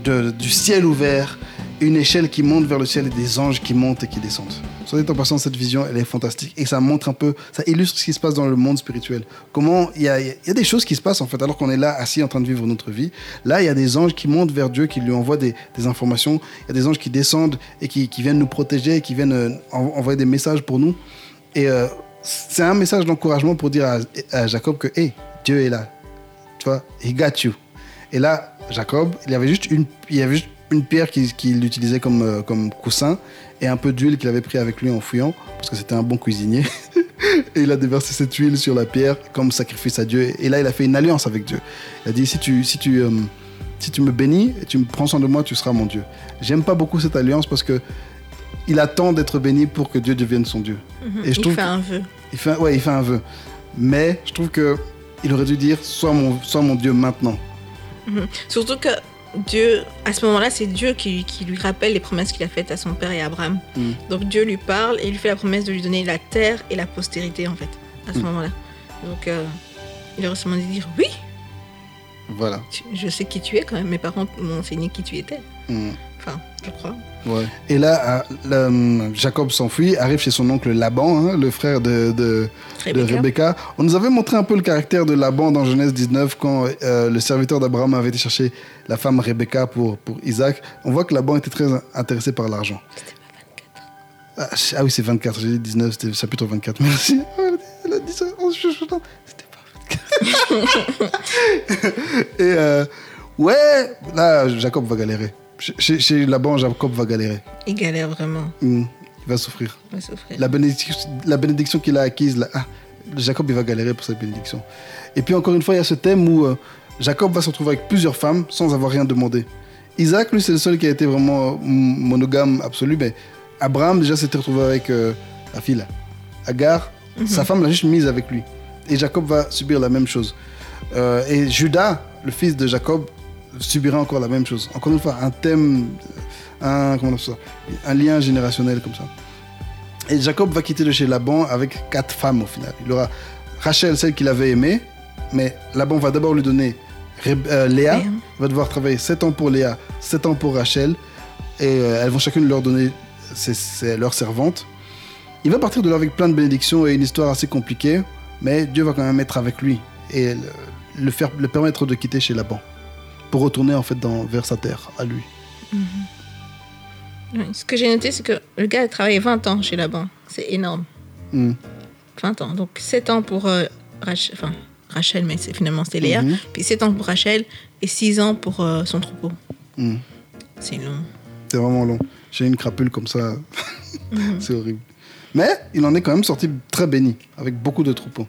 de, du ciel ouvert, une échelle qui monte vers le ciel et des anges qui montent et qui descendent. Soit dit en passant, cette vision, elle est fantastique et ça montre un peu, ça illustre ce qui se passe dans le monde spirituel. Comment il y a, des choses qui se passent en fait, alors qu'on est là assis en train de vivre notre vie. Là, il y a des anges qui montent vers Dieu, qui lui envoient des, informations. Il y a des anges qui descendent et qui, viennent nous protéger, qui viennent euh, en- envoyer des messages pour nous. Et euh, c'est un message d'encouragement pour dire à, Jacob que, hey, Dieu est là. Tu vois, he got you. Et là, Jacob, il y avait juste une, il y avait une pierre qu'il utilisait comme, euh, comme coussin et un peu d'huile qu'il avait pris avec lui en fouillant, parce que c'était un bon cuisinier. <laughs> et il a déversé cette huile sur la pierre comme sacrifice à Dieu. Et là, il a fait une alliance avec Dieu. Il a dit, si tu, si tu, euh, si tu me bénis et tu me prends soin de moi, tu seras mon Dieu. J'aime pas beaucoup cette alliance parce que il attend d'être béni pour que Dieu devienne son Dieu. Mhm. Et je il fait un vœu. Il fait, ouais, il fait un vœu. Mais je trouve que il aurait dû dire, sois mon, sois mon Dieu maintenant. Mhm. Surtout que Dieu, à ce moment-là, c'est Dieu qui, qui lui rappelle les promesses qu'il a faites à son père et à Abraham. Mm. Donc Dieu lui parle et lui fait la promesse de lui donner la terre et la postérité, en fait, à ce Mm. moment-là. Donc euh, il aurait sûrement dû dire oui, Voilà. je sais qui tu es quand même. Mes parents m'ont enseigné qui tu étais. Mm. Je crois. Ouais. Et là, euh, le- hum, Jacob s'enfuit, arrive chez son oncle Laban, hein, le frère de, de, de Rebecca. On nous avait montré un peu le caractère de Laban dans Genèse 19 quand euh, le serviteur d'Abraham avait été chercher la femme Rebecca pour, pour Isaac. On voit que Laban était très intéressé par l'argent. Ah, ah oui, c'est 24, j'ai dit 19, c'était chapitre 24. Merci. <laughs> Oh, elle a dit- ça en chuchotant. C'était pas 24. <laughs> Et euh, ouais, là, Jacob va galérer. Chez, chez- Laban, Jacob va galérer. Il galère vraiment. Hmm, il va souffrir. Il va souffrir. La bénédiction, la bénédiction qu'il a acquise, là, ah, Jacob, il va galérer pour cette bénédiction. Et puis encore une fois, il y a ce thème où euh, Jacob va se retrouver avec plusieurs femmes sans avoir rien demandé. Isaac, lui, c'est le seul qui a été vraiment euh, monogame absolu, mais Abraham, déjà, s'était retrouvé avec euh, la fille, là, Agar. Sa femme l'a juste mise avec lui. Et Jacob va subir la même chose. Euh, et Judas, le fils de Jacob, subira encore la même chose. Encore une fois, un thème, un, comment on ça, un lien générationnel comme ça. Et Jacob va quitter de chez Laban avec quatre femmes au final. Il aura Rachel, celle qu'il avait aimée, mais Laban va d'abord lui donner euh, Léa. Léa. Il va devoir travailler 7 ans pour Léa, 7 ans pour Rachel, et euh, elles vont chacune leur donner ses- ses- leur servante. Il va partir de là avec plein de bénédictions et une histoire assez compliquée, mais Dieu va quand même être avec lui et le, le faire, le permettre de quitter chez Laban pour retourner en fait dans, vers sa terre, à lui. Oui, Ce que j'ai noté, c'est que le gars a travaillé 20 ans chez Laban. C'est énorme. Hmm. 20 ans. Donc 7 ans pour euh, enfin, Rachel, mais c'est finalement c'est Léa. Mhm. Puis 7 ans pour Rachel et 6 ans pour euh, son troupeau. Hmm. C'est long. C'est vraiment long. J'ai une crapule comme ça. <laughs> c'est horrible. Mais il en est quand même sorti très béni, avec beaucoup de troupeaux.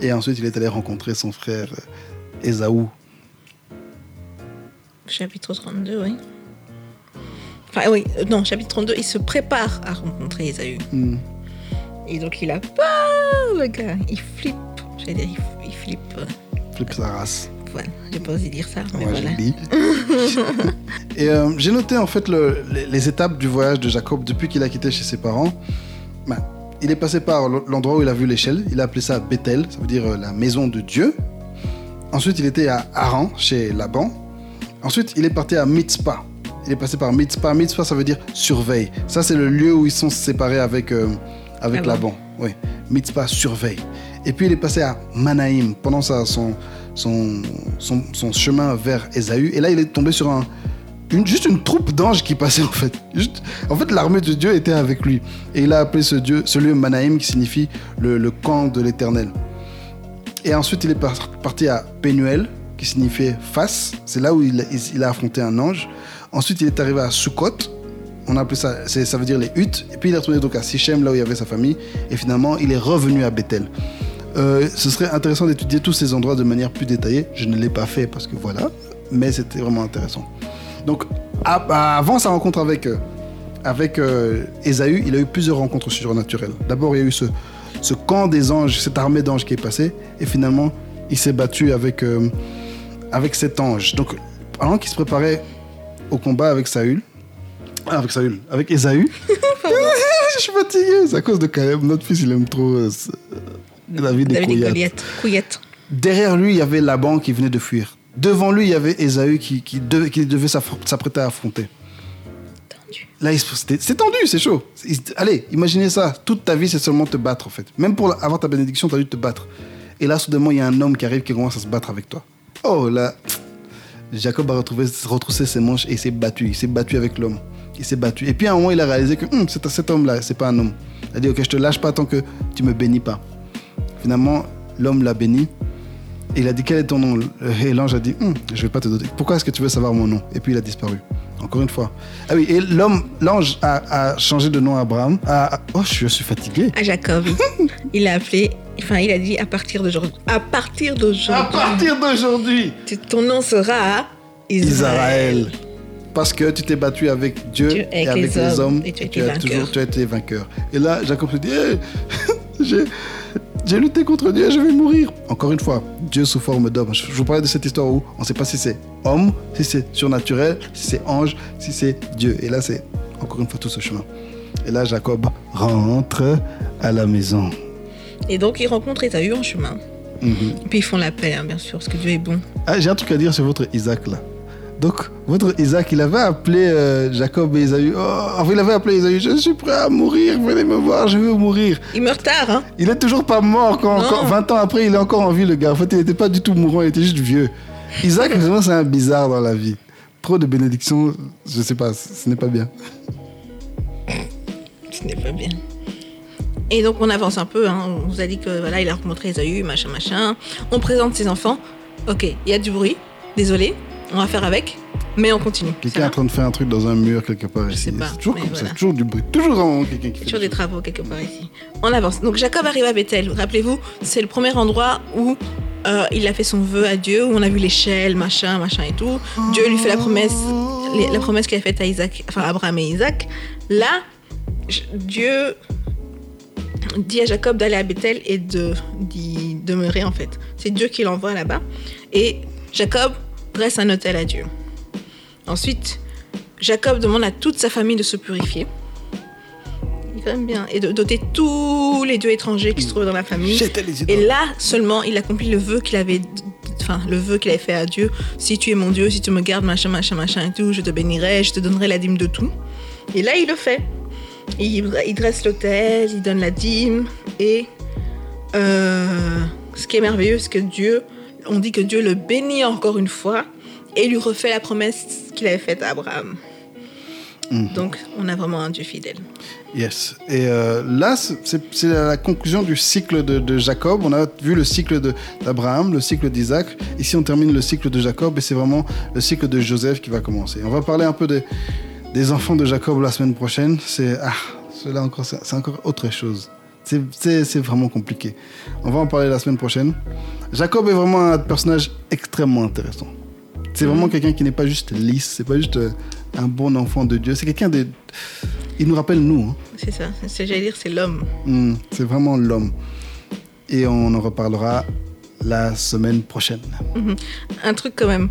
Et ensuite, il est allé rencontrer son frère euh, Ésaü. Chapitre 32, oui. Enfin, oui, euh, non, chapitre 32, il se prépare à rencontrer Esaü. Hmm. Et donc il a peur, le gars. Il flippe. J'allais dire, il, il flippe. euh, Flippe sa race. Voilà, j'ai pas osé dire ça, mais Ouais, voilà. <laughs> Et euh, j'ai noté en fait le- les, les étapes du voyage de Jacob depuis qu'il a quitté chez ses parents. Ben, il est passé par l'endroit où il a vu l'échelle. Il a appelé ça Bethel, ça veut dire euh, la maison de Dieu. Ensuite, il était à Haran, chez Laban. Ensuite, il est parti à Mitzpah. Il est passé par Mitzpah. Mitzpah, ça veut dire surveille. Ça, c'est le lieu où ils sont séparés avec, euh, avec Laban. Laban. Oui. Mitzpah, surveille. Et puis, il est passé à Manaïm. Pendant sa, son, son, son, son chemin vers Ésaü. Et là, il est tombé sur un, une, juste une troupe d'anges qui passait en fait. Juste, en fait, l'armée de Dieu était avec lui. Et il a appelé ce, dieu, ce lieu Manaïm qui signifie le, le camp de l'éternel. Et ensuite, il est par- parti à Pénuel qui signifiait face. C'est là où il, a affronté un ange. Ensuite, il est arrivé à Sukkot. On a appelé ça, ça veut dire les huttes. Et puis, il est retourné donc à Sichem, là où il y avait sa famille. Et finalement, il est revenu à Bethel. Euh, ce serait intéressant d'étudier tous ces endroits de manière plus détaillée. Je ne l'ai pas fait parce que voilà, mais c'était vraiment intéressant. Donc, avant sa rencontre avec, euh, avec euh, Ésaü, il a eu plusieurs rencontres surnaturelles. D'abord, il y a eu ce, ce camp des anges, cette armée d'anges qui est passée, et finalement, il s'est battu avec, euh, avec cet ange. Donc, pendant qu'il se préparait au combat avec Saül, ah, avec Saül, avec Ésaü, <laughs> <laughs> je suis fatigué, c'est à cause de Caleb. Notre fils, il aime trop euh, David et David et Goliath. Couillette. Derrière lui, il y avait Laban qui venait de fuir. Devant lui, il y avait Ésaü qui, qui, devait, qui devait s'affr- s'apprêter à affronter. Tendu. Là, c'est tendu, c'est chaud. Allez, imaginez ça. Toute ta vie, c'est seulement te battre, en fait. Même pour avoir ta bénédiction, tu as dû te battre. Et là, soudainement, il y a un homme qui arrive qui commence à se battre avec toi. Oh, là, Jacob a retrouvé, retroussé ses manches et il s'est battu. Il s'est battu avec l'homme. Il s'est battu. Et puis, à un moment, il a réalisé que Hum, cet, cet homme-là, c'est pas un homme. Il a dit, OK, je te lâche pas tant que tu me bénis pas. Finalement, l'homme l'a béni. Et il a dit, quel est ton nom? Et l'ange a dit, Hum, je vais pas te donner. Pourquoi est-ce que tu veux savoir mon nom? Et puis, il a disparu. Encore une fois. Ah oui, et l'homme, l'ange a, a changé de nom à Abraham. À- oh, je suis fatigué. À Jacob. <laughs> il a appelé. Enfin, il a dit à partir d'aujourd'hui. À partir À d'aujourd'hui. partir d'aujourd'hui, Ton nom sera Israël. Israël. Parce que tu t'es battu avec Dieu, Dieu et avec les, hommes, et tu as tu, toujours tu as été vainqueur. Et là, Jacob se dit <laughs> j'ai, lutté contre Dieu, je vais mourir. Encore une fois, Dieu sous forme d'homme. Je vous parlais de cette histoire où on ne sait pas si c'est homme, si c'est surnaturel, si c'est ange, si c'est Dieu. Et là, c'est encore une fois tout ce chemin. Et là, Jacob rentre à la maison. Et donc, il rencontre Esaü en chemin. Mhm. Et puis, ils font la paix, hein, bien sûr, parce que Dieu est bon. Ah, j'ai un truc à dire sur votre Isaac là. Donc, votre Isaac, il avait appelé euh, Jacob et Esaü. Oh, enfin, il avait appelé Esaü. Je suis prêt à mourir, venez me voir, je veux mourir. Il meurt tard, hein Il est toujours pas mort. Quand, quand- 20 ans après, il est encore en vie, le gars. En fait, il n'était pas du tout mourant, il était juste vieux. Isaac, <laughs> vraiment, c'est un bizarre dans la vie. Trop de bénédictions, je sais pas, ce n'est pas bien. Ce n'est pas bien. Et donc, on avance un peu. Hein. On vous a dit que voilà, il a rencontré Esaü, machin, machin. On présente ses enfants. Ok, il y a du bruit. Désolé, on va faire avec. Mais on continue. Ça Quelqu'un est en train de faire un truc dans un mur quelque part ici. C'est toujours comme ça, voilà. toujours du bruit. Toujours moment quelqu'un qui fait Toujours des des travaux quelque part ici. On avance. Donc Jacob arrive à Bethel. Rappelez-vous, c'est le premier endroit où euh, il a fait son vœu à Dieu, où on a vu l'échelle, machin, machin et tout. Dieu lui fait la promesse, la promesse qu'il a faite à Isaac, enfin Abraham et Isaac. Là, Dieu dit à Jacob d'aller à Bethel et de d'y demeurer en fait. C'est Dieu qui l'envoie là-bas. Et Jacob dresse un hôtel à Dieu. Ensuite, Jacob demande à toute sa famille de se purifier. Il est quand même bien. Et de doter tous les dieux étrangers qui se trouvaient dans la famille. Et là seulement, il accomplit le vœu qu'il avait, enfin le vœu qu'il avait fait à Dieu. Si tu es mon Dieu, si tu me gardes, machin, machin, machin et tout, je te bénirai, je te donnerai la dîme de tout. Et là, il le fait. Il, il dresse l'autel, il donne la dîme. Et euh, ce qui est merveilleux, c'est que Dieu, on dit que Dieu le bénit encore une fois et lui refait la promesse qu'il avait faite à Abraham. Mhm. Donc, on a vraiment un Dieu fidèle. Yes. Et euh, là, c'est- la conclusion du cycle de, de Jacob. On a vu le cycle d'Abraham, le cycle d'Isaac. Ici, on termine le cycle de Jacob et c'est vraiment le cycle de Joseph qui va commencer. On va parler un peu des, des enfants de Jacob la semaine prochaine. C'est ah, cela encore, c'est encore autre chose. C'est- vraiment compliqué. On va en parler la semaine prochaine. Jacob est vraiment un personnage extrêmement intéressant. C'est vraiment quelqu'un qui n'est pas juste lisse, c'est pas juste euh, un bon enfant de Dieu. C'est quelqu'un de. Il nous rappelle nous. hein. C'est ça. C'est j'allais dire, c'est l'homme. Hmm, c'est vraiment l'homme. Et on en reparlera la semaine prochaine. Un truc quand même.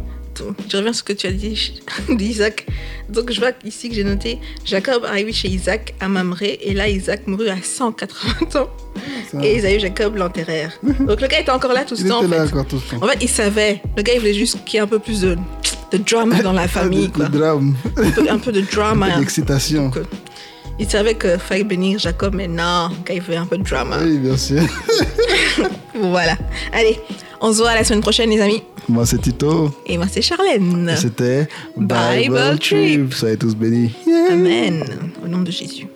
Je reviens sur ce que tu as dit <laughs> d'Isaac. Donc je vois ici que j'ai noté Jacob arrivé chez Isaac à Mamré et là Isaac mourut à 180 ans Ça, et Jacob l'enterrèrent. <laughs> Donc le gars était encore là tout ce il temps était en là fait. encore tout le temps. En fait, il savait. Le gars il voulait juste qu'il y ait un peu plus de, de drama dans la <laughs> famille. Le drame, Un peu, un peu de drama. l'excitation. Donc, euh, il savait qu'il fallait bénir Jacob mais non, le gars il veut un peu de drama. Oui, bien sûr. Voilà. Allez, On se voit la semaine prochaine, les amis. Moi, c'est Tito. Et moi, c'est Charlène. C'était Bible Trip. Soyez tous bénis. Amen. Au nom de Jésus.